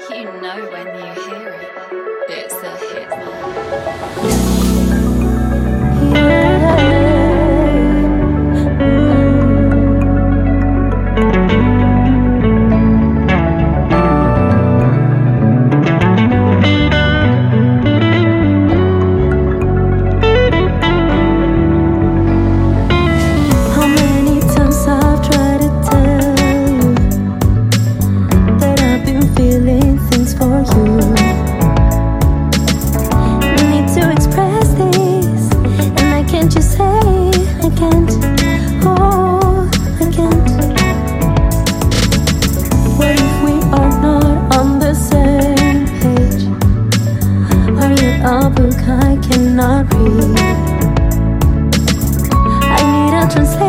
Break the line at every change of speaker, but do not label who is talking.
You know when you hear it, it's a hit.
I can't. Oh, I can't. What if we are not on the same page? Are you a book I cannot read? I need a translation.